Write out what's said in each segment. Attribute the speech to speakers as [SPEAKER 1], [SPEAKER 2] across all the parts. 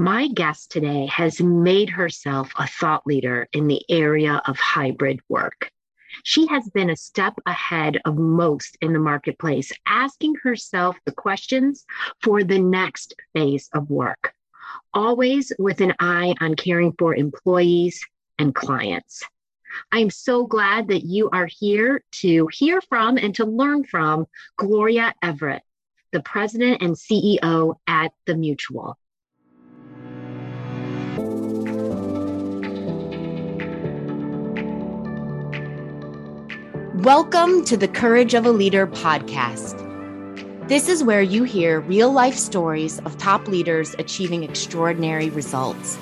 [SPEAKER 1] My guest today has made herself a thought leader in the area of hybrid work. She has been a step ahead of most in the marketplace, asking herself the questions for the next phase of work, always with an eye on caring for employees and clients. I'm so glad that you are here to hear from and to learn from Gloria Everett, the president and CEO at The Mutual. Welcome to the Courage of a Leader podcast. This is where you hear real life stories of top leaders achieving extraordinary results.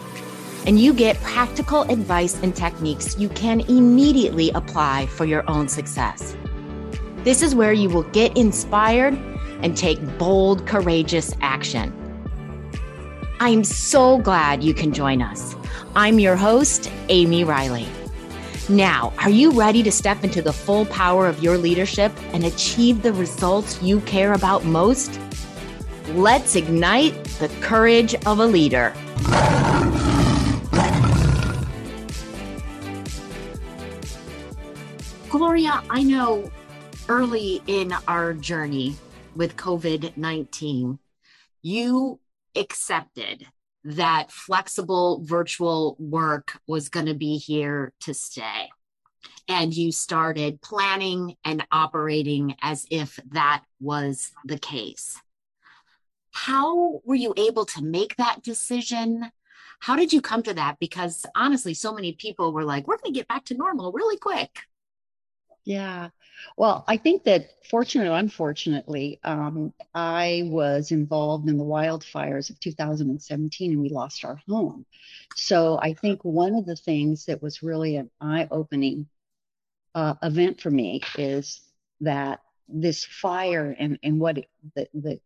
[SPEAKER 1] And you get practical advice and techniques you can immediately apply for your own success. This is where you will get inspired and take bold, courageous action. I'm so glad you can join us. I'm your host, Amy Riley. Now, are you ready to step into the full power of your leadership and achieve the results you care about most? Let's ignite the courage of a leader. Gloria, I know early in our journey with COVID 19, you accepted that flexible virtual work was going to be here to stay. And you started planning and operating as if that was the case. How were you able to make that decision? How did you come to that? Because honestly, so many people were like, we're going to get back to normal really quick.
[SPEAKER 2] Yeah. Well, I think that fortunately or unfortunately, um, I was involved in the wildfires of 2017 and we lost our home. So I think one of the things that was really an eye opening uh, event for me is that this fire and, and what it, the, the,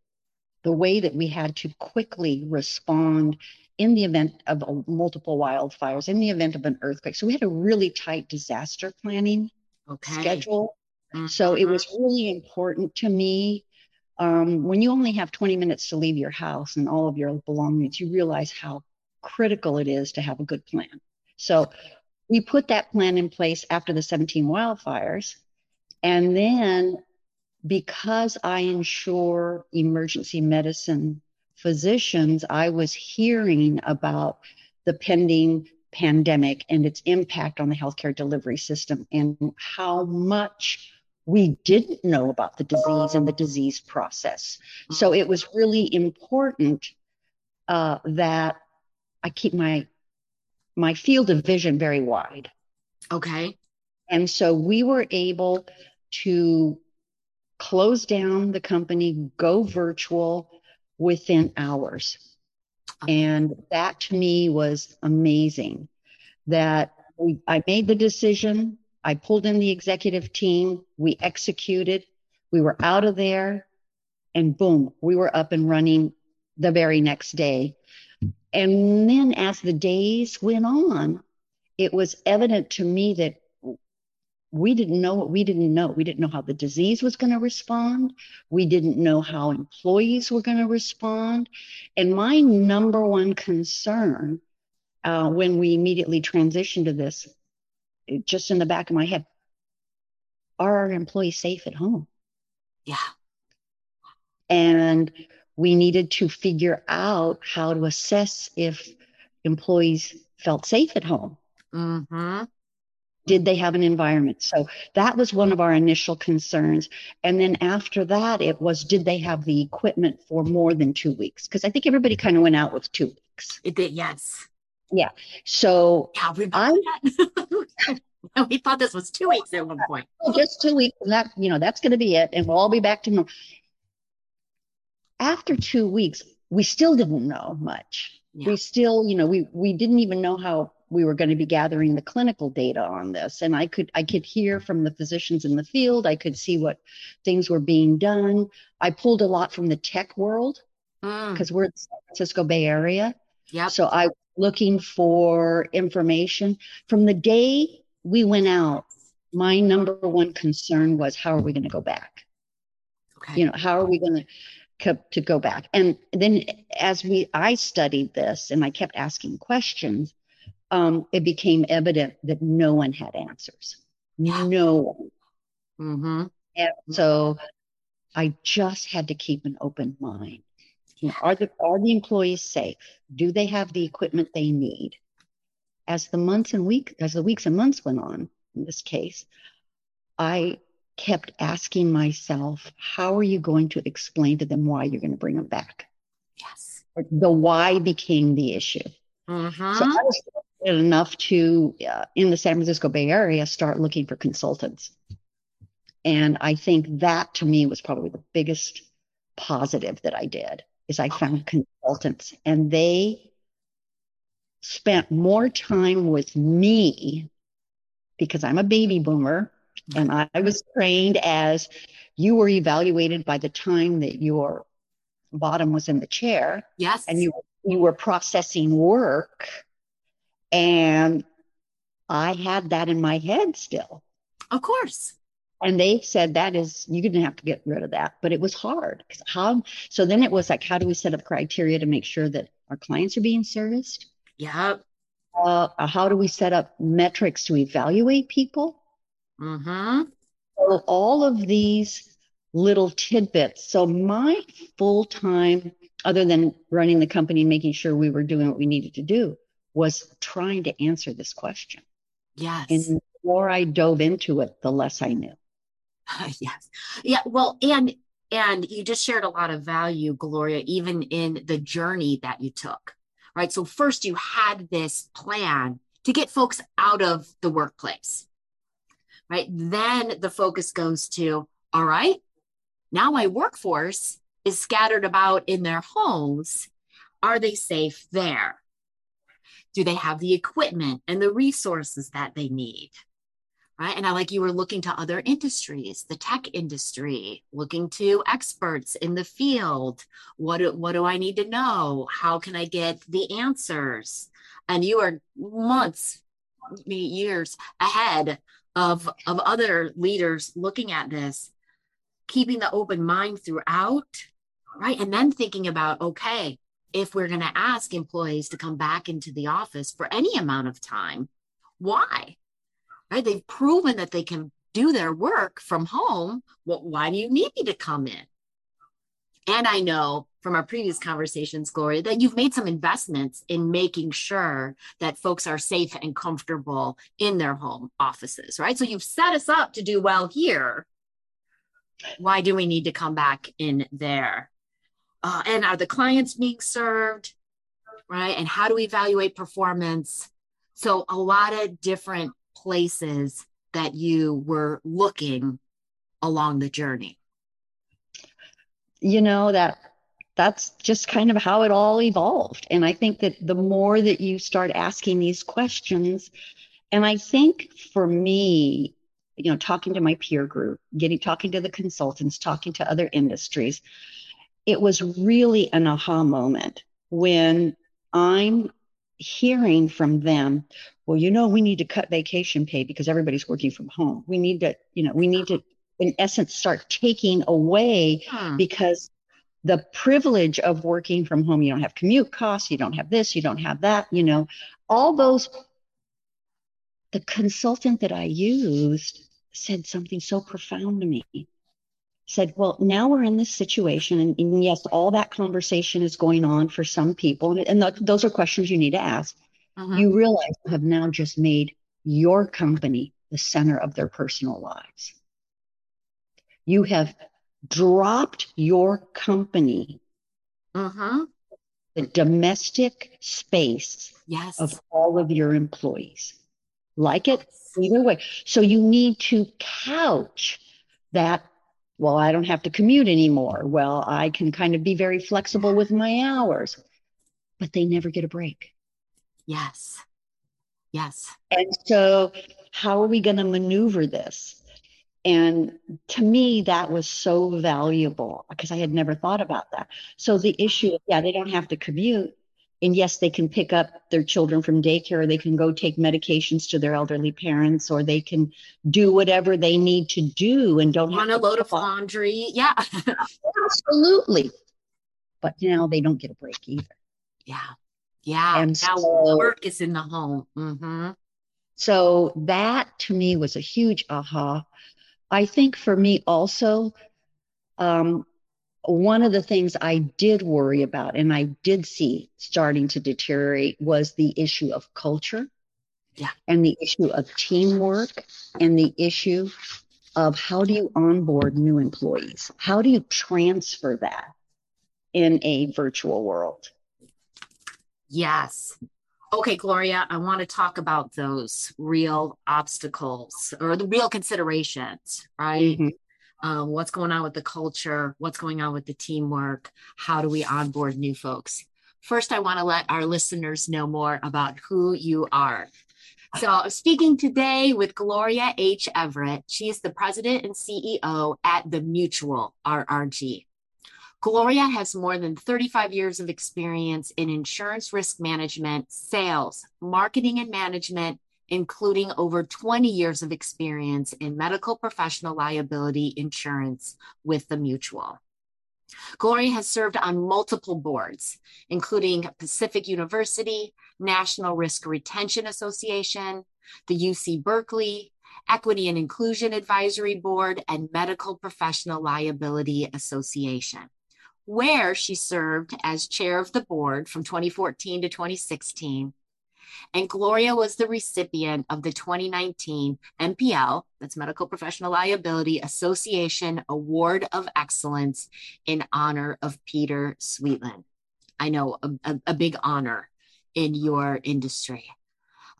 [SPEAKER 2] the way that we had to quickly respond in the event of multiple wildfires, in the event of an earthquake. So we had a really tight disaster planning okay. schedule. Mm-hmm. So it was really important to me. Um, when you only have 20 minutes to leave your house and all of your belongings, you realize how critical it is to have a good plan. So we put that plan in place after the 17 wildfires. And then because I insure emergency medicine physicians, I was hearing about the pending pandemic and its impact on the healthcare delivery system and how much we didn't know about the disease and the disease process. So it was really important uh, that I keep my my field of vision very wide.
[SPEAKER 1] Okay.
[SPEAKER 2] And so we were able to close down the company, go virtual within hours. And that to me was amazing that we, I made the decision. I pulled in the executive team. We executed. We were out of there and boom, we were up and running the very next day. And then as the days went on, it was evident to me that we didn't know what we didn't know. We didn't know how the disease was going to respond. We didn't know how employees were going to respond. And my number one concern uh, when we immediately transitioned to this, just in the back of my head, are our employees safe at home?
[SPEAKER 1] Yeah.
[SPEAKER 2] And we needed to figure out how to assess if employees felt safe at home. Mm-hmm did they have an environment? So that was one of our initial concerns. And then after that, it was did they have the equipment for more than two weeks? Because I think everybody kind of went out with two weeks.
[SPEAKER 1] It did, yes.
[SPEAKER 2] Yeah. So
[SPEAKER 1] yeah, I, we thought this was two weeks at one point.
[SPEAKER 2] Just two weeks, and that you know that's going to be it, and we'll all be back to normal. After two weeks, we still didn't know much. Yeah. We still, you know, we we didn't even know how we were going to be gathering the clinical data on this and i could i could hear from the physicians in the field i could see what things were being done i pulled a lot from the tech world because mm. we're in the san francisco bay area
[SPEAKER 1] yeah
[SPEAKER 2] so i looking for information from the day we went out my number one concern was how are we going to go back
[SPEAKER 1] okay
[SPEAKER 2] you know how are we going to to go back. And then as we I studied this and I kept asking questions, um, it became evident that no one had answers. No one. Mm-hmm. And so I just had to keep an open mind. You know, are the are the employees safe? Do they have the equipment they need? As the months and week as the weeks and months went on, in this case, I kept asking myself, how are you going to explain to them why you're going to bring them back?
[SPEAKER 1] Yes.
[SPEAKER 2] The why became the issue. Mm-hmm. So I was enough to, uh, in the San Francisco Bay Area, start looking for consultants. And I think that to me was probably the biggest positive that I did is I found consultants and they spent more time with me because I'm a baby boomer and I, was trained as you were evaluated by the time that your bottom was in the chair.
[SPEAKER 1] Yes.
[SPEAKER 2] And you you were processing work. And I had that in my head still.
[SPEAKER 1] Of course.
[SPEAKER 2] And they said that is you're gonna have to get rid of that. But it was hard. How so then it was like, how do we set up criteria to make sure that our clients are being serviced?
[SPEAKER 1] Yeah.
[SPEAKER 2] Uh, how do we set up metrics to evaluate people? Mm-hmm. So all of these little tidbits. So my full time, other than running the company and making sure we were doing what we needed to do, was trying to answer this question.
[SPEAKER 1] Yes.
[SPEAKER 2] And the more I dove into it, the less I knew.
[SPEAKER 1] yes. Yeah. Well, and and you just shared a lot of value, Gloria, even in the journey that you took. Right. So first you had this plan to get folks out of the workplace right? Then the focus goes to, all right, now my workforce is scattered about in their homes. Are they safe there? Do they have the equipment and the resources that they need? Right. And I like you were looking to other industries, the tech industry, looking to experts in the field. What do, what do I need to know? How can I get the answers? And you are months, maybe years ahead of of other leaders looking at this keeping the open mind throughout right and then thinking about okay if we're going to ask employees to come back into the office for any amount of time why right they've proven that they can do their work from home well, why do you need me to come in and i know from our previous conversations, Gloria, that you've made some investments in making sure that folks are safe and comfortable in their home offices, right? So you've set us up to do well here. Why do we need to come back in there? Uh, and are the clients being served, right? And how do we evaluate performance? So a lot of different places that you were looking along the journey.
[SPEAKER 2] You know, that that's just kind of how it all evolved. And I think that the more that you start asking these questions, and I think for me, you know, talking to my peer group, getting talking to the consultants, talking to other industries, it was really an aha moment when I'm hearing from them, well, you know, we need to cut vacation pay because everybody's working from home. We need to, you know, we need to, in essence, start taking away hmm. because the privilege of working from home. You don't have commute costs, you don't have this, you don't have that, you know, all those. The consultant that I used said something so profound to me. Said, Well, now we're in this situation, and, and yes, all that conversation is going on for some people, and, and th- those are questions you need to ask. Uh-huh. You realize you have now just made your company the center of their personal lives. You have dropped your company uh-huh. the domestic space
[SPEAKER 1] yes.
[SPEAKER 2] of all of your employees. Like it either way. So you need to couch that. Well, I don't have to commute anymore. Well, I can kind of be very flexible with my hours, but they never get a break.
[SPEAKER 1] Yes. Yes.
[SPEAKER 2] And so, how are we going to maneuver this? And to me, that was so valuable because I had never thought about that. So the issue, yeah, they don't have to commute. And yes, they can pick up their children from daycare, or they can go take medications to their elderly parents, or they can do whatever they need to do and don't
[SPEAKER 1] run a load of laundry. Yeah.
[SPEAKER 2] Absolutely. but now they don't get a break either.
[SPEAKER 1] Yeah. Yeah.
[SPEAKER 2] And
[SPEAKER 1] now
[SPEAKER 2] so-
[SPEAKER 1] work is in the home. Mm-hmm.
[SPEAKER 2] So that to me was a huge aha. I think for me also, um, one of the things I did worry about and I did see starting to deteriorate was the issue of culture.
[SPEAKER 1] Yeah.
[SPEAKER 2] And the issue of teamwork and the issue of how do you onboard new employees? How do you transfer that in a virtual world?
[SPEAKER 1] Yes. Okay, Gloria, I want to talk about those real obstacles or the real considerations, right?
[SPEAKER 2] Mhm.
[SPEAKER 1] Um, what's going on with the culture? What's going on with the teamwork? How do we onboard new folks? First, I want to let our listeners know more about who you are. So, I'm speaking today with Gloria H. Everett. She is the president and CEO at the Mutual RRG. Gloria has more than 35 years of experience in insurance risk management, sales, marketing, and management, including over 20 years of experience in medical professional liability insurance with the Mutual. Gloria has served on multiple boards, including Pacific University, National Risk Retention Association, the UC Berkeley, Equity and Inclusion Advisory Board, and Medical Professional Liability Association where she served as chair of the board from 2014 to 2016. And Gloria was the recipient of the 2019 MPL, that's Medical Professional Liability Association Award of Excellence in honor of Peter Sweetland. I know a, a, a big honor in your industry.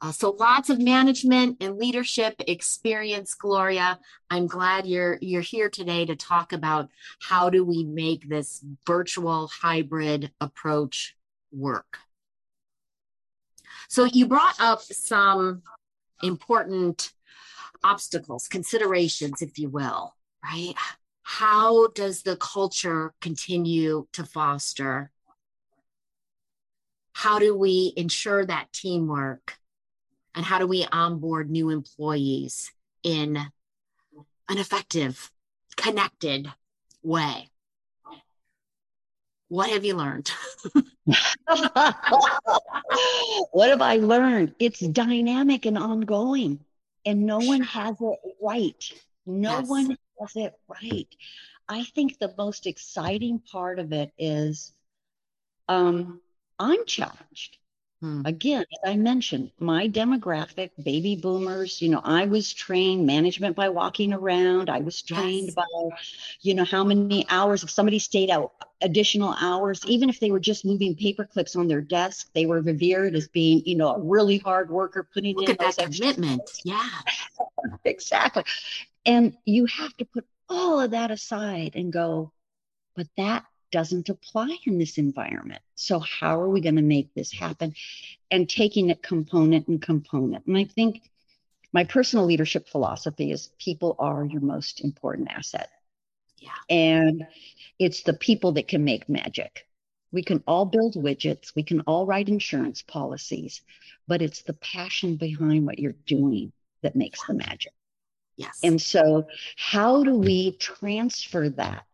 [SPEAKER 1] Uh, so lots of management and leadership experience, Gloria. I'm glad you're you're here today to talk about how do we make this virtual hybrid approach work. So you brought up some important obstacles, considerations, if you will, right? How does the culture continue to foster? How do we ensure that teamwork? and how do we onboard new employees in an effective, connected way? What have you learned?
[SPEAKER 2] what have I learned? It's dynamic and ongoing, and no one has it right. No
[SPEAKER 1] Yes.
[SPEAKER 2] one has it right. I think the most exciting part of it is um, I'm challenged.
[SPEAKER 1] Hmm.
[SPEAKER 2] Again, as I mentioned, my demographic, baby boomers, you know, I was trained management by walking around. I was trained
[SPEAKER 1] Yes.
[SPEAKER 2] by, you know, how many hours, if somebody stayed out additional hours, even if they were just moving paper clips on their desk, they were revered as being, you know, a really hard worker putting
[SPEAKER 1] Look
[SPEAKER 2] in
[SPEAKER 1] at that commitment. Yeah.
[SPEAKER 2] exactly. And you have to put all of that aside and go, but that doesn't apply in this environment. So, how are we going to make this happen? And taking it component and component. And I think my personal leadership philosophy is people are your most important asset.
[SPEAKER 1] Yeah.
[SPEAKER 2] And it's the people that can make magic. We can all build widgets, we can all write insurance policies, but it's the passion behind what you're doing that makes the magic.
[SPEAKER 1] Yes.
[SPEAKER 2] And so, how do we transfer that?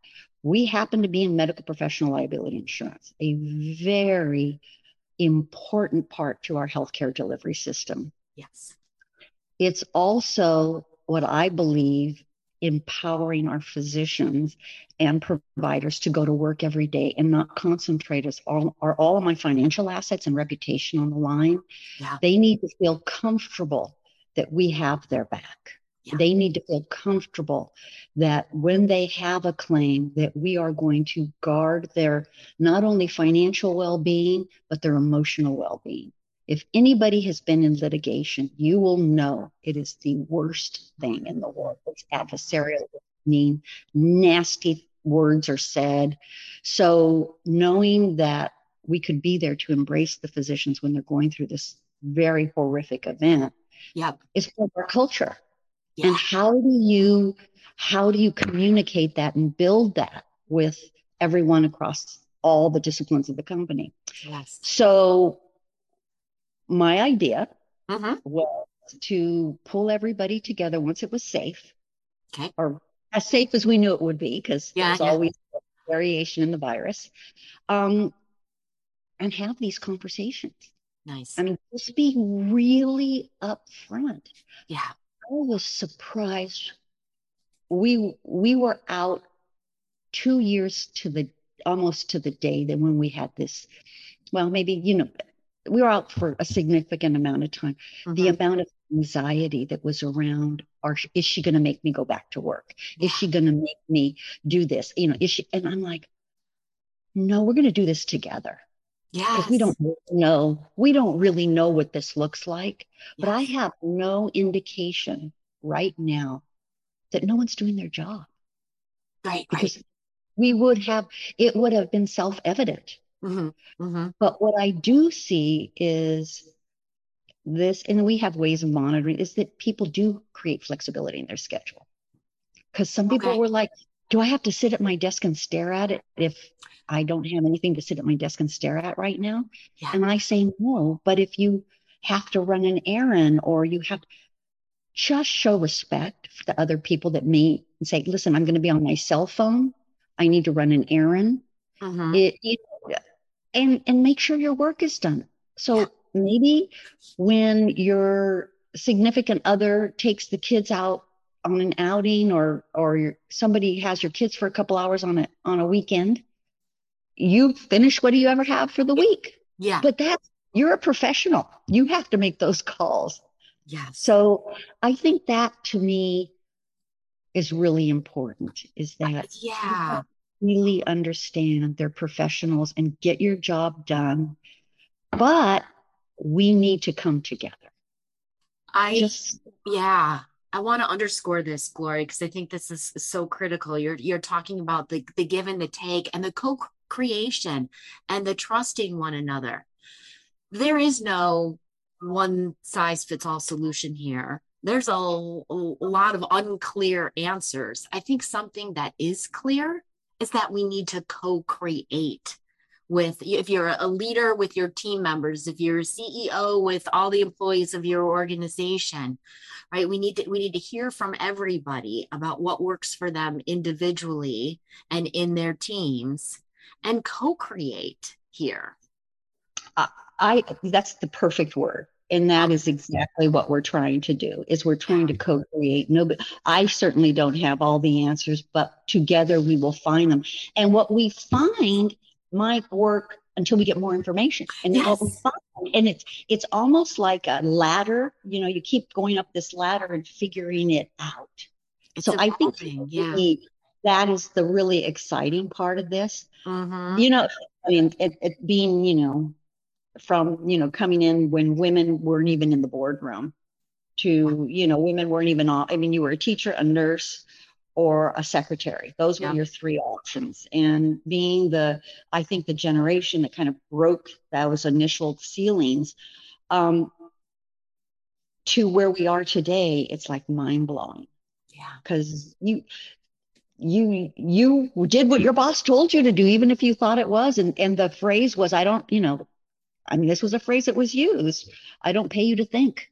[SPEAKER 2] We happen to be in medical professional liability insurance, a very important part to our healthcare delivery system.
[SPEAKER 1] yes.
[SPEAKER 2] It's also what I believe empowering our physicians and providers to go to work every day and not concentrate as all are all of my financial assets and reputation on the line.
[SPEAKER 1] Yeah.
[SPEAKER 2] They need to feel comfortable that we have their back.
[SPEAKER 1] Yeah.
[SPEAKER 2] They need to feel comfortable that when they have a claim that we are going to guard their not only financial well-being but their emotional well-being. If anybody has been in litigation, you will know it is the worst thing in the world. It's adversarial, mean, nasty words are said. So knowing that we could be there to embrace the physicians when they're going through this very horrific event
[SPEAKER 1] Yeah.
[SPEAKER 2] is part of our culture.
[SPEAKER 1] Yeah.
[SPEAKER 2] And how do you how do you communicate that and build that with everyone across all the disciplines of the company?
[SPEAKER 1] Yes.
[SPEAKER 2] So my idea
[SPEAKER 1] hmm
[SPEAKER 2] was to pull everybody together once it was safe.
[SPEAKER 1] Okay.
[SPEAKER 2] Or as safe as we knew it would be, because
[SPEAKER 1] Yeah,
[SPEAKER 2] there's
[SPEAKER 1] yeah.
[SPEAKER 2] always variation in the virus, um, and have these conversations.
[SPEAKER 1] Nice.
[SPEAKER 2] I mean, just be really upfront.
[SPEAKER 1] Yeah. I
[SPEAKER 2] was surprised. We we were out two years to the almost to the day that when we had this. Well, maybe you know, we were out for a significant amount of time. Mm-hmm. The amount of anxiety that was around or is she going to make me go back to work is she going to make me do this you know is she and i'm like no we're going to do this together
[SPEAKER 1] yeah
[SPEAKER 2] we don't know we don't really know what this looks like yes. but i have no indication right now that no one's doing their job
[SPEAKER 1] right because right.
[SPEAKER 2] we would have it would have been self-evident
[SPEAKER 1] mm-hmm. Mm-hmm.
[SPEAKER 2] but what i do see is this, and we have ways of monitoring, is that people do create flexibility in their schedule. Because some people okay. were like, do I have to sit at my desk and stare at it if I don't have anything to sit at my desk and stare at right now?
[SPEAKER 1] Yeah.
[SPEAKER 2] And I say, no, but if you have to run an errand or you have just show respect for the other people that may say, listen, I'm going to be on my cell phone. I need to run an errand.
[SPEAKER 1] Mm-hmm.
[SPEAKER 2] It, it, and, and make sure your work is done. So yeah maybe when your significant other takes the kids out on an outing or or somebody has your kids for a couple hours on a on a weekend you finish what do you ever have for the week?
[SPEAKER 1] Yeah.
[SPEAKER 2] But that's you're a professional. You have to make those calls.
[SPEAKER 1] Yeah
[SPEAKER 2] so i think that to me is really important is uh, that
[SPEAKER 1] yeah.
[SPEAKER 2] really understand they're professionals and get your job done but we need to come together.
[SPEAKER 1] I just, yeah, I want to underscore this, Gloria, because I think this is so critical. You're you're talking about the the give and the take and the co-creation and the trusting one another. There is no one size fits all solution here. There's a, a lot of unclear answers. I think something that is clear is that we need to co-create with if you're a leader with your team members if you're a ceo with all the employees of your organization right? We need to we need to hear from everybody about what works for them individually and in their teams and co-create here.
[SPEAKER 2] Uh, i that's the perfect word. And that is exactly what we're trying to do is we're trying to co-create. No but i certainly don't have all the answers but together we will find them. And what we find might work until we get more information. And
[SPEAKER 1] yes.
[SPEAKER 2] and it's it's almost like a ladder. You know, you keep going up this ladder and figuring it out.
[SPEAKER 1] It's
[SPEAKER 2] so. I think yeah. that is the really exciting part of this.
[SPEAKER 1] Mm-hmm.
[SPEAKER 2] You know, I mean, it, it being you know from you know coming in when women weren't even in the boardroom to you know women weren't even all i mean you were a teacher a nurse or a secretary. Those were your three options. And being the, I think, the generation that kind of broke those initial ceilings um, to where we are today, it's like mind blowing.
[SPEAKER 1] Yeah.
[SPEAKER 2] Because you, you you did what your boss told you to do even if you thought it was and and the phrase was i don't you know i mean this was a phrase that was used i don't pay you to think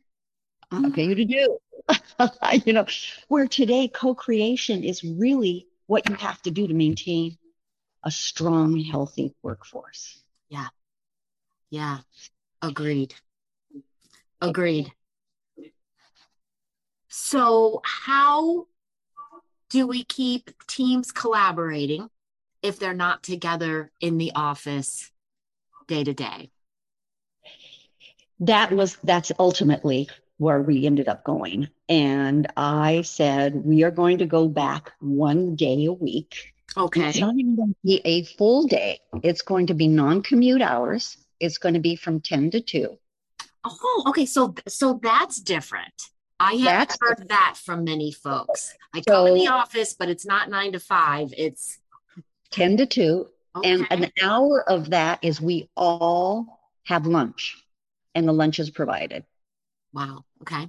[SPEAKER 2] i pay you to do you know, where today co-creation is really what you have to do to maintain a strong, healthy workforce.
[SPEAKER 1] Yeah. Yeah. Agreed. Agreed. So, how do we keep teams collaborating if they're not together in the office day to day?
[SPEAKER 2] That was, that's ultimately where we ended up going. And I said, we are going to go back one day a week.
[SPEAKER 1] Okay.
[SPEAKER 2] It's not even going to be a full day. It's going to be non-commute hours. It's going to be from 10 to 2.
[SPEAKER 1] Oh, okay. So so that's different. I have that's heard different. that from many folks. I so, come in the office, but it's not nine to five. It's
[SPEAKER 2] 10 to 2. Okay. And an hour of that is we all have lunch and the lunch is provided.
[SPEAKER 1] Wow. Okay.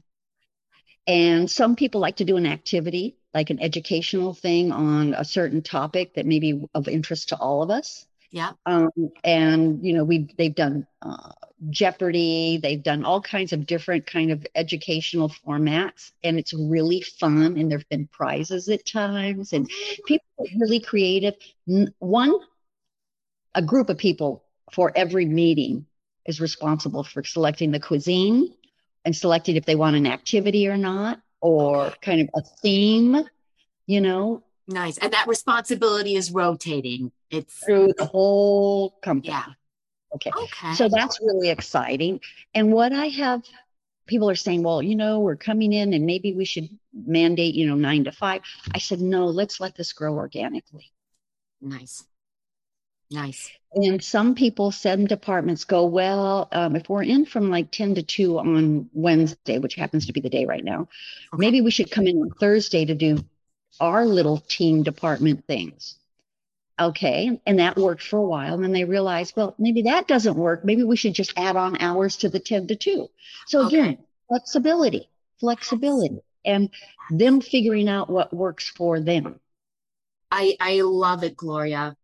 [SPEAKER 2] And some people like to do an activity, like an educational thing on a certain topic that may be of interest to all of us.
[SPEAKER 1] Yeah.
[SPEAKER 2] Um, and you know, we they've done uh, Jeopardy. They've done all kinds of different kind of educational formats, and it's really fun. And there've been prizes at times, and people are really creative. One, a group of people for every meeting is responsible for selecting the cuisine and selected if they want an activity or not, or kind of a theme. You know,
[SPEAKER 1] Nice. And that responsibility is rotating. It's
[SPEAKER 2] through the whole company.
[SPEAKER 1] Yeah.
[SPEAKER 2] Okay.
[SPEAKER 1] Okay.
[SPEAKER 2] So that's really exciting. And what I have, people are saying, well, you know, we're coming in and maybe we should mandate, you know, nine to five. I said, no, let's let this grow organically.
[SPEAKER 1] Nice. Nice.
[SPEAKER 2] And some people, some departments go, well, um, if we're in from like 10 to 2 on Wednesday, which happens to be the day right now,
[SPEAKER 1] Okay.
[SPEAKER 2] maybe we should come in on Thursday to do our little team department things. Okay. And that worked for a while. And then they realized, well, maybe that doesn't work. Maybe we should just add on hours to the 10 to 2. So again,
[SPEAKER 1] Okay.
[SPEAKER 2] flexibility, flexibility, and them figuring out what works for them.
[SPEAKER 1] I I love it, Gloria.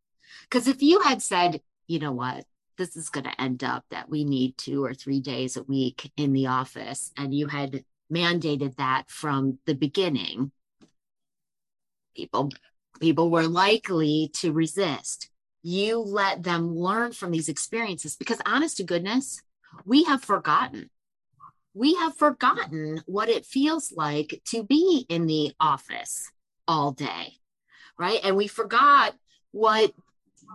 [SPEAKER 1] Because if you had said, you know what, this is going to end up that we need two or three days a week in the office, and you had mandated that from the beginning, people people were likely to resist. You let them learn from these experiences because honest to goodness, we have forgotten. We have forgotten what it feels like to be in the office all day right? And we forgot what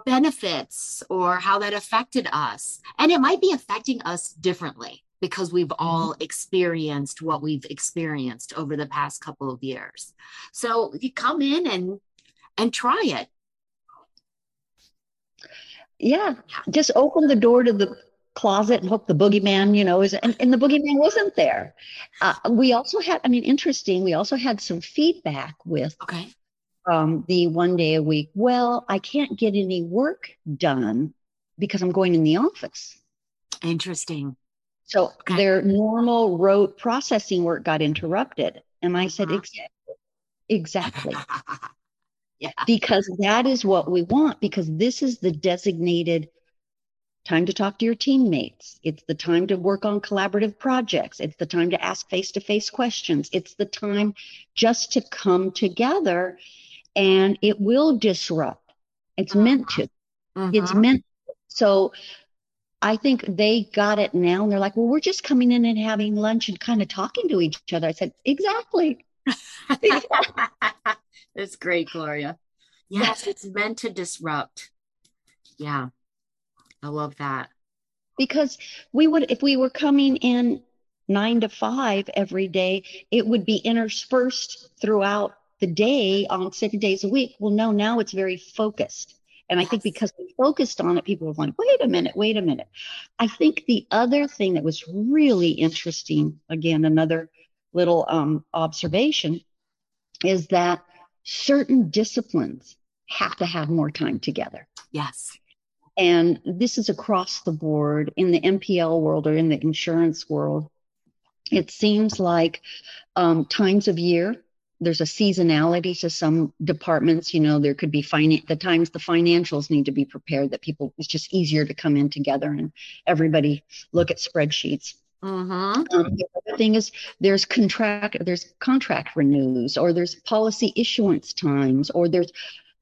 [SPEAKER 1] benefits or how that affected us. And it might be affecting us differently because we've all experienced what we've experienced over the past couple of years. So you come in and and try it.
[SPEAKER 2] Yeah. Just open the door to the closet and hope the boogeyman, you know, is, and, and the boogeyman wasn't there. Uh, we also had, I mean, interesting, we also had some feedback with
[SPEAKER 1] Okay.
[SPEAKER 2] Um, the one day a week, well, I can't get any work done because I'm going in the office.
[SPEAKER 1] Interesting.
[SPEAKER 2] So
[SPEAKER 1] Okay.
[SPEAKER 2] their normal rote processing work got interrupted. And I said,
[SPEAKER 1] Uh-huh.
[SPEAKER 2] exactly, exactly.
[SPEAKER 1] yeah.
[SPEAKER 2] because that is what we want, because this is the designated time to talk to your teammates. It's the time to work on collaborative projects. It's the time to ask face to face questions. It's the time just to come together and it will disrupt. It's meant to. It's
[SPEAKER 1] Mhm.
[SPEAKER 2] meant. So I think they got it now. And they're like, well, we're just coming in and having lunch and kind of talking to each other. I said, exactly.
[SPEAKER 1] That's great, Gloria. Yes, it's meant to disrupt. Yeah. I love that.
[SPEAKER 2] Because we would, if we were coming in nine to five every day, it would be interspersed throughout the day on seven days a week. Well, no, now it's very focused. And I think because we focused on it, people were like, wait a minute, wait a minute. I think the other thing that was really interesting, again, another little um, observation, is that certain disciplines have to have more time together.
[SPEAKER 1] Yes.
[SPEAKER 2] And this is across the board in the MPL world or in the insurance world. It seems like um, times of year, there's a seasonality to some departments. You know, there could be finan- the times the financials need to be prepared that people, it's just easier to come in together and everybody look at spreadsheets.
[SPEAKER 1] Mm-hmm.
[SPEAKER 2] Um, the other thing is there's contract there's contract renews or there's policy issuance times or there's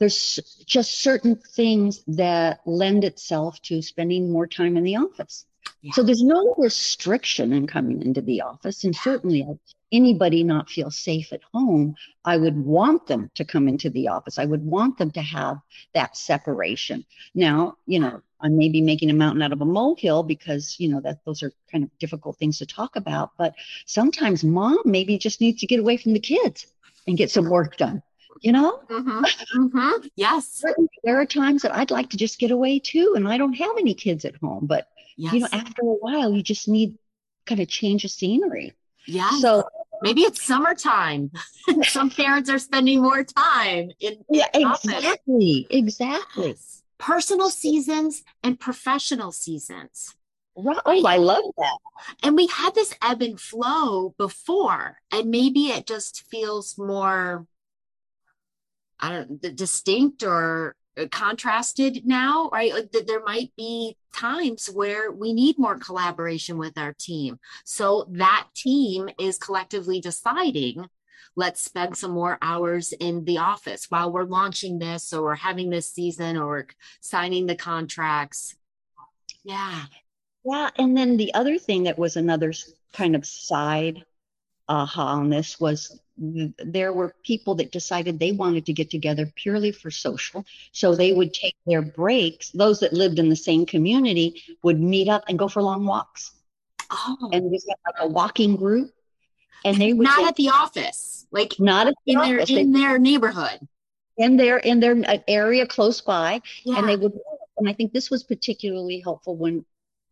[SPEAKER 2] there's just certain things that lend itself to spending more time in the office.
[SPEAKER 1] Yeah.
[SPEAKER 2] So there's no restriction in coming into the office and certainly anybody not feel safe at home, I would want them to come into the office. I would want them to have that separation. Now, you know, I may be making a mountain out of a molehill because, you know, that those are kind of difficult things to talk about. But sometimes mom maybe just needs to get away from the kids and get some work done. You know,
[SPEAKER 1] Mm-hmm. Mm-hmm. Yes.
[SPEAKER 2] There are times that I'd like to just get away too, and I don't have any kids at home. But
[SPEAKER 1] Yes.
[SPEAKER 2] you know, after a while, you just need kind of change of scenery.
[SPEAKER 1] Yeah.
[SPEAKER 2] So
[SPEAKER 1] maybe it's summertime. Some parents are spending more time in,
[SPEAKER 2] yeah,
[SPEAKER 1] the office.
[SPEAKER 2] exactly, exactly.
[SPEAKER 1] Yes. Personal seasons and professional seasons.
[SPEAKER 2] Right. Oh, I love that.
[SPEAKER 1] And we had this ebb and flow before, and maybe it just feels more, I don't distinct or Uh, contrasted now, right? Like that there might be times where we need more collaboration with our team. So that team is collectively deciding let's spend some more hours in the office while we're launching this or we're having this season or signing the contracts. Yeah.
[SPEAKER 2] Yeah. And then the other thing that was another kind of side aha on this was there were people that decided they wanted to get together purely for social. So they would take their breaks. Those that lived in the same community would meet up and go for long walks. Oh. And we had like a walking group.
[SPEAKER 1] And they would not at the office, like
[SPEAKER 2] not at
[SPEAKER 1] the in office. their in they, their neighborhood.
[SPEAKER 2] In their in their uh, area close by. Yeah. And they would and I think this was particularly helpful when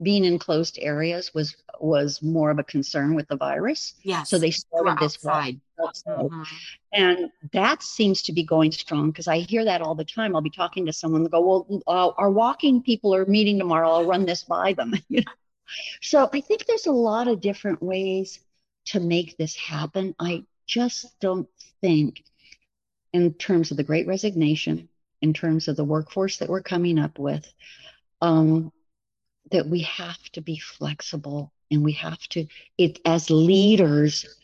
[SPEAKER 2] being in closed areas was was more of a concern with the virus.
[SPEAKER 1] Yeah.
[SPEAKER 2] So they started this outside. Mm-hmm. And that seems to be going strong because I hear that all the time. I'll be talking to someone and go, "Well, uh, our walking people are meeting tomorrow. I'll run this by them." so I think there's a lot of different ways to make this happen. I just don't think, in terms of the Great Resignation, in terms of the workforce that we're coming up with, um, that we have to be flexible and we have to it as leaders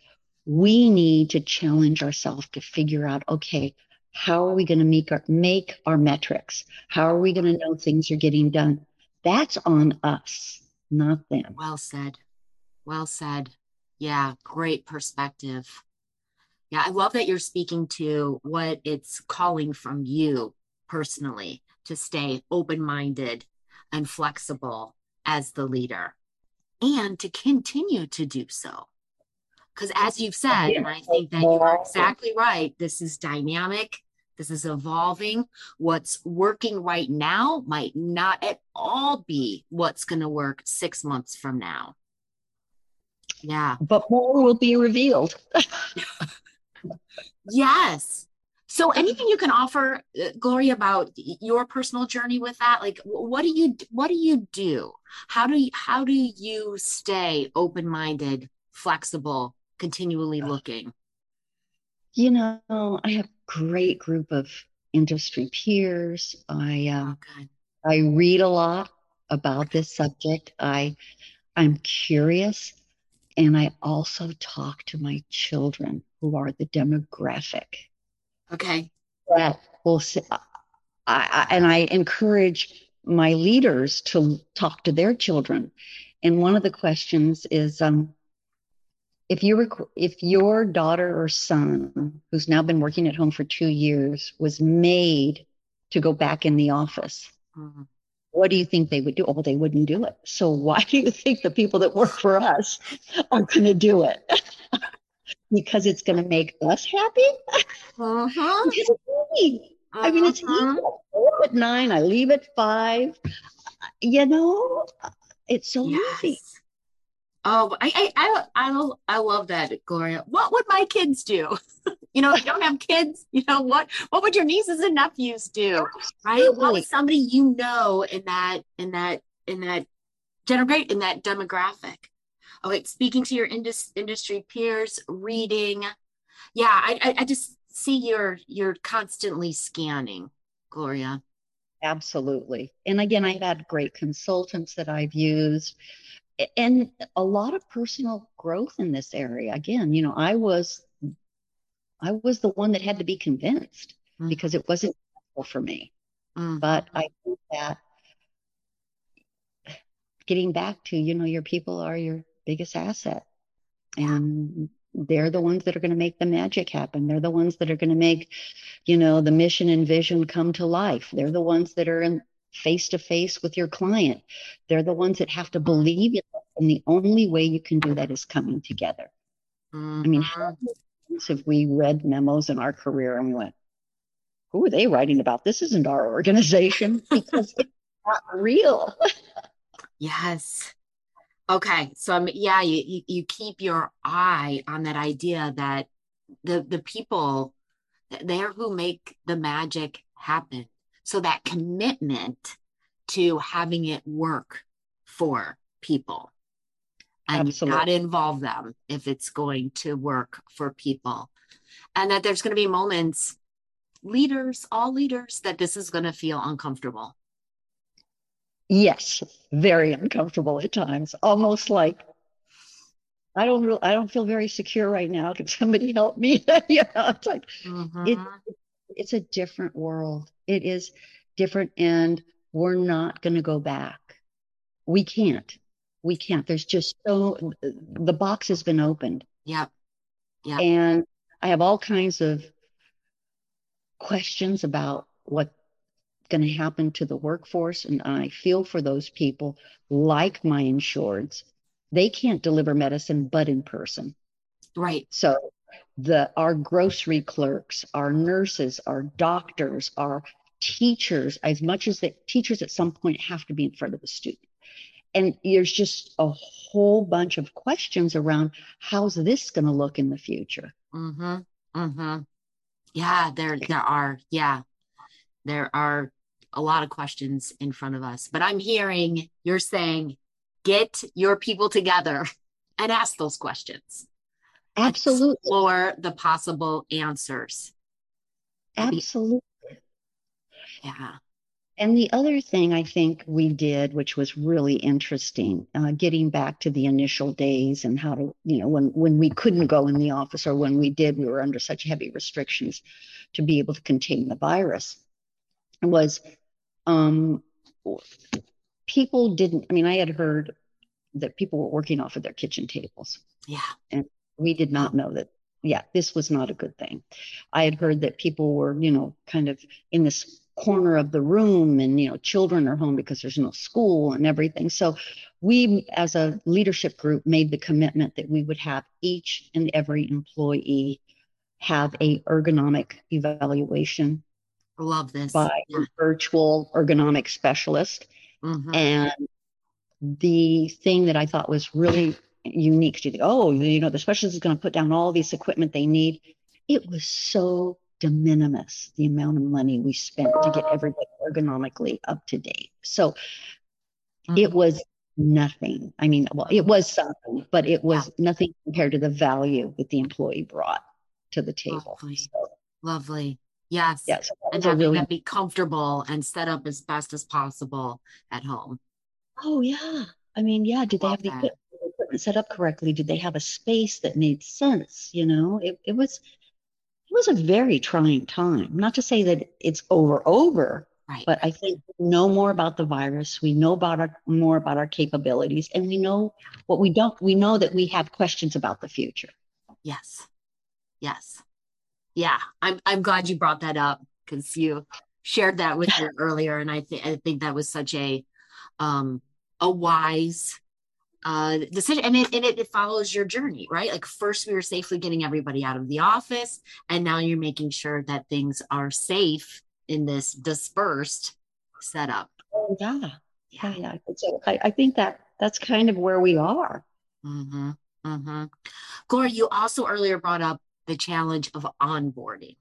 [SPEAKER 2] we need to challenge ourselves to figure out okay how are we going to make our make our metrics? How are we going to know things are getting done? That's on us not them.
[SPEAKER 1] Well said. Well said. Yeah great perspective. Yeah i love that you're speaking to what it's calling from you personally to stay open-minded and flexible as the leader and to continue to do so. Because as you've said, and I think that you are exactly right, this is dynamic, this is evolving. What's working right now might not at all be what's going to work six months from now. Yeah.
[SPEAKER 2] But more will be revealed.
[SPEAKER 1] yes. So, anything you can offer, uh, Gloria, about your personal journey with that? Like, what do you what do you do? How do you, how do you stay open minded, flexible, continually looking?
[SPEAKER 2] You know, I have a great group of industry peers. I uh, oh, I read a lot about this subject. I I'm curious, and I also talk to my children who are the demographic
[SPEAKER 1] Okay.
[SPEAKER 2] That will, I, I, and I encourage my leaders to talk to their children. And one of the questions is, um, if you rec- if your daughter or son, who's now been working at home for two years, was made to go back in the office, mm-hmm. what do you think they would do? Oh, they wouldn't do it. So why do you think the people that work for us are going to do it? because it's going to make us happy. Uh-huh. Uh-huh. I mean, it's uh-huh. easy. at nine, I leave at five. You know, it's so yes. easy.
[SPEAKER 1] Oh, I, I, I, I love that, Gloria. What would my kids do? you know, you don't have kids. You know what? What would your nieces and nephews do? Right? What would somebody you know in that, in that, in that, generate in that demographic? Okay speaking to your indus- industry peers reading. Yeah I, I, I just see you're you're constantly scanning gloria.
[SPEAKER 2] Absolutely. And again i've had great consultants that i've used and a lot of personal growth in this area. Again you know i was i was the one that had to be convinced mm-hmm. because it wasn't for me. Mm-hmm. but i think that getting back to you know your people are your biggest asset. And they're the ones that are going to make the magic happen. They're the ones that are going to make, you know, the mission and vision come to life. They're the ones that are in face to face with your client. They're the ones that have to believe it. And the only way you can do that is coming together. Mm-hmm. I mean, how mm-hmm. have we read memos in our career and we went, who are they writing about? This isn't our organization because it's not real.
[SPEAKER 1] yes. Okay, so um, yeah, you, you keep your eye on that idea that the the people they're who make the magic happen. So that commitment to having it work for people, and Absolutely. you got to involve them if it's going to work for people, and that there's going to be moments leaders, all leaders, that this is going to feel uncomfortable?
[SPEAKER 2] Yes, very uncomfortable at times, almost like I don't really, I don't feel very secure right now. Can somebody help me? you know, it's like mm-hmm. it, it's a different world. It is different, and we're not going to go back. We can't. We can't. There's just so the box has been opened.
[SPEAKER 1] Yeah. Yeah.
[SPEAKER 2] And I have all kinds of questions about what's going to happen to the workforce. And I feel for those people like my insureds. They can't deliver medicine but in person.
[SPEAKER 1] Right.
[SPEAKER 2] So the our grocery clerks, our nurses, our doctors, our teachers, as much as the teachers at some point have to be in front of the student. And there's just a whole bunch of questions around how's this going to look in the future.
[SPEAKER 1] Mm-hmm. Mm-hmm. Yeah, there there are. Yeah. There are a lot of questions in front of us. But I'm hearing you're saying get your people together and ask those questions.
[SPEAKER 2] Absolutely.
[SPEAKER 1] Explore the possible answers.
[SPEAKER 2] Absolutely.
[SPEAKER 1] Yeah.
[SPEAKER 2] And the other thing I think we did, which was really interesting, uh, getting back to the initial days and how to, you know, when when we couldn't go in the office or when we did, we were under such heavy restrictions to be able to contain the virus, was um, people didn't. I mean, I had heard that people were working off of their kitchen tables.
[SPEAKER 1] Yeah.
[SPEAKER 2] And we did not know that yeah, this was not a good thing. I had heard that people were, you know, kind of in this corner of the room and you know children are home because there's no school and everything so we as a leadership group made the commitment that we would have each and every employee have a ergonomic evaluation
[SPEAKER 1] love this
[SPEAKER 2] by yeah. a virtual ergonomic specialist mm-hmm. and the thing that i thought was really unique to the oh you know the specialist is going to put down all this equipment they need it was so de minimis the amount of money we spent to get everybody ergonomically up to date. So mm-hmm. it was nothing. I mean, well, it was something, but it was yeah. nothing compared to the value that the employee brought to the table.
[SPEAKER 1] Lovely. So, Lovely. Yes.
[SPEAKER 2] Yes.
[SPEAKER 1] And having really... them be comfortable and set up as best as possible at home.
[SPEAKER 2] Oh yeah. I mean, yeah. Did they have the equipment, set up correctly? Did they have a space that made sense? You know, it, it was it was a very trying time. Not to say that it's over, over,
[SPEAKER 1] right.
[SPEAKER 2] but I think we know more about the virus. We know about our more about our capabilities, and we know what we don't. We know that we have questions about the future.
[SPEAKER 1] Yes, yes, yeah. I'm I'm glad you brought that up because you shared that with me earlier, and I think I think that was such a um a wise uh, decision and it, and it, it follows your journey right? Like first we were safely getting everybody out of the office and now you're making sure that things are safe in this dispersed setup.
[SPEAKER 2] Oh yeah. Yeah. Yeah so. I, I think that that's kind of where we are.
[SPEAKER 1] Mm-hmm mm-hmm. Gloria you also earlier brought up the challenge of onboarding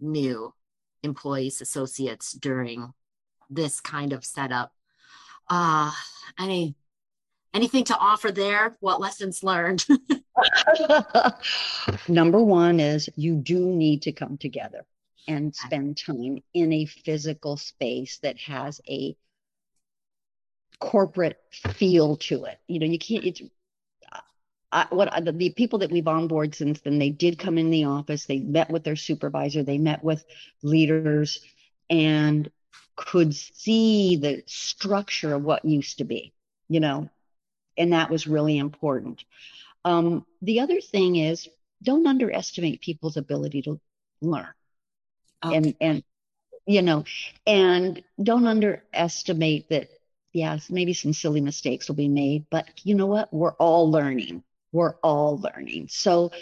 [SPEAKER 1] new employees associates during this kind of setup uh mean anything to offer there? What lessons learned?
[SPEAKER 2] Number one is you do need to come together and spend time in a physical space that has a corporate feel to it. You know, you can't. It's I, what the, the people that we've onboarded since then. They did come in the office. They met with their supervisor. They met with leaders, and could see the structure of what used to be. You know, and that was really important. Um, the other thing is don't underestimate people's ability to learn, okay. and and you know, and don't underestimate that. Yes, maybe some silly mistakes will be made, but you know what? We're all learning. We're all learning. So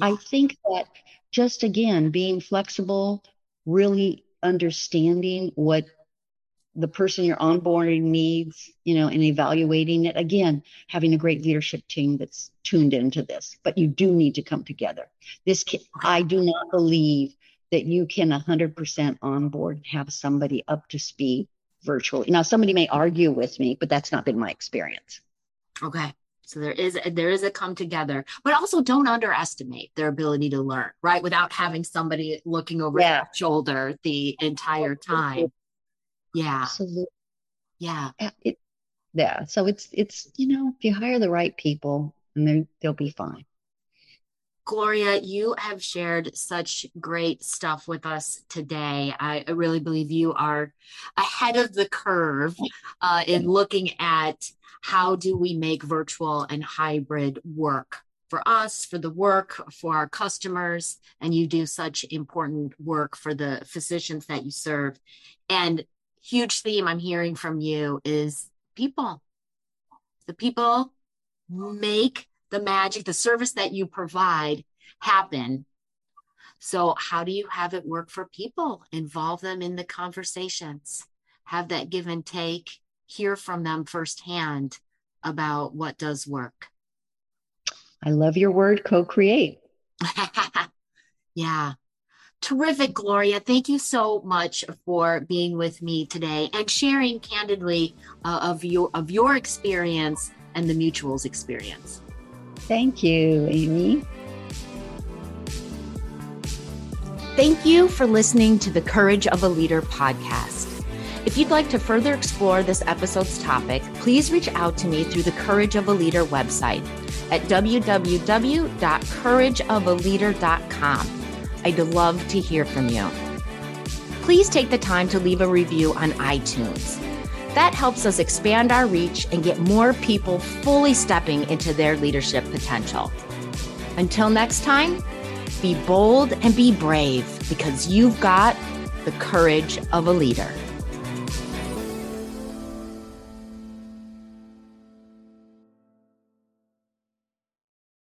[SPEAKER 2] I think that just again being flexible, really understanding what the person you're onboarding needs, you know, and evaluating it. Again, having a great leadership team that's tuned into this, but you do need to come together. This, I do not believe that you can 100% onboard have somebody up to speed virtually. Now, somebody may argue with me, but that's not been my experience.
[SPEAKER 1] Okay. So there is there is a come together, but also don't underestimate their ability to learn, right? Without having somebody looking over yeah. their shoulder the entire time. Yeah.
[SPEAKER 2] Absolutely.
[SPEAKER 1] Yeah.
[SPEAKER 2] It, yeah. So it's it's you know if you hire the right people, and then they'll be fine.
[SPEAKER 1] Gloria, you have shared such great stuff with us today. I, I really believe you are ahead of the curve uh, in looking at how do we make virtual and hybrid work for us, for the work, for our customers, and you do such important work for the physicians that you serve. And huge theme I'm hearing from you is people. The people make the magic, the service that you provide happen. So, how do you have it work for people? Involve them in the conversations, have that give and take, hear from them firsthand about what does work.
[SPEAKER 2] I love your word co create.
[SPEAKER 1] yeah. Terrific, Gloria. Thank you so much for being with me today and sharing candidly uh, of your of your experience and the Mutuals experience.
[SPEAKER 2] Thank you, Amy.
[SPEAKER 1] Thank you for listening to the Courage of a Leader podcast. If you'd like to further explore this episode's topic, please reach out to me through the Courage of a Leader website at www.courageofaleader.com. I'd love to hear from you. Please take the time to leave a review on iTunes. That helps us expand our reach and get more people fully stepping into their leadership potential. Until next time, be bold and be brave because you've got the courage of a leader.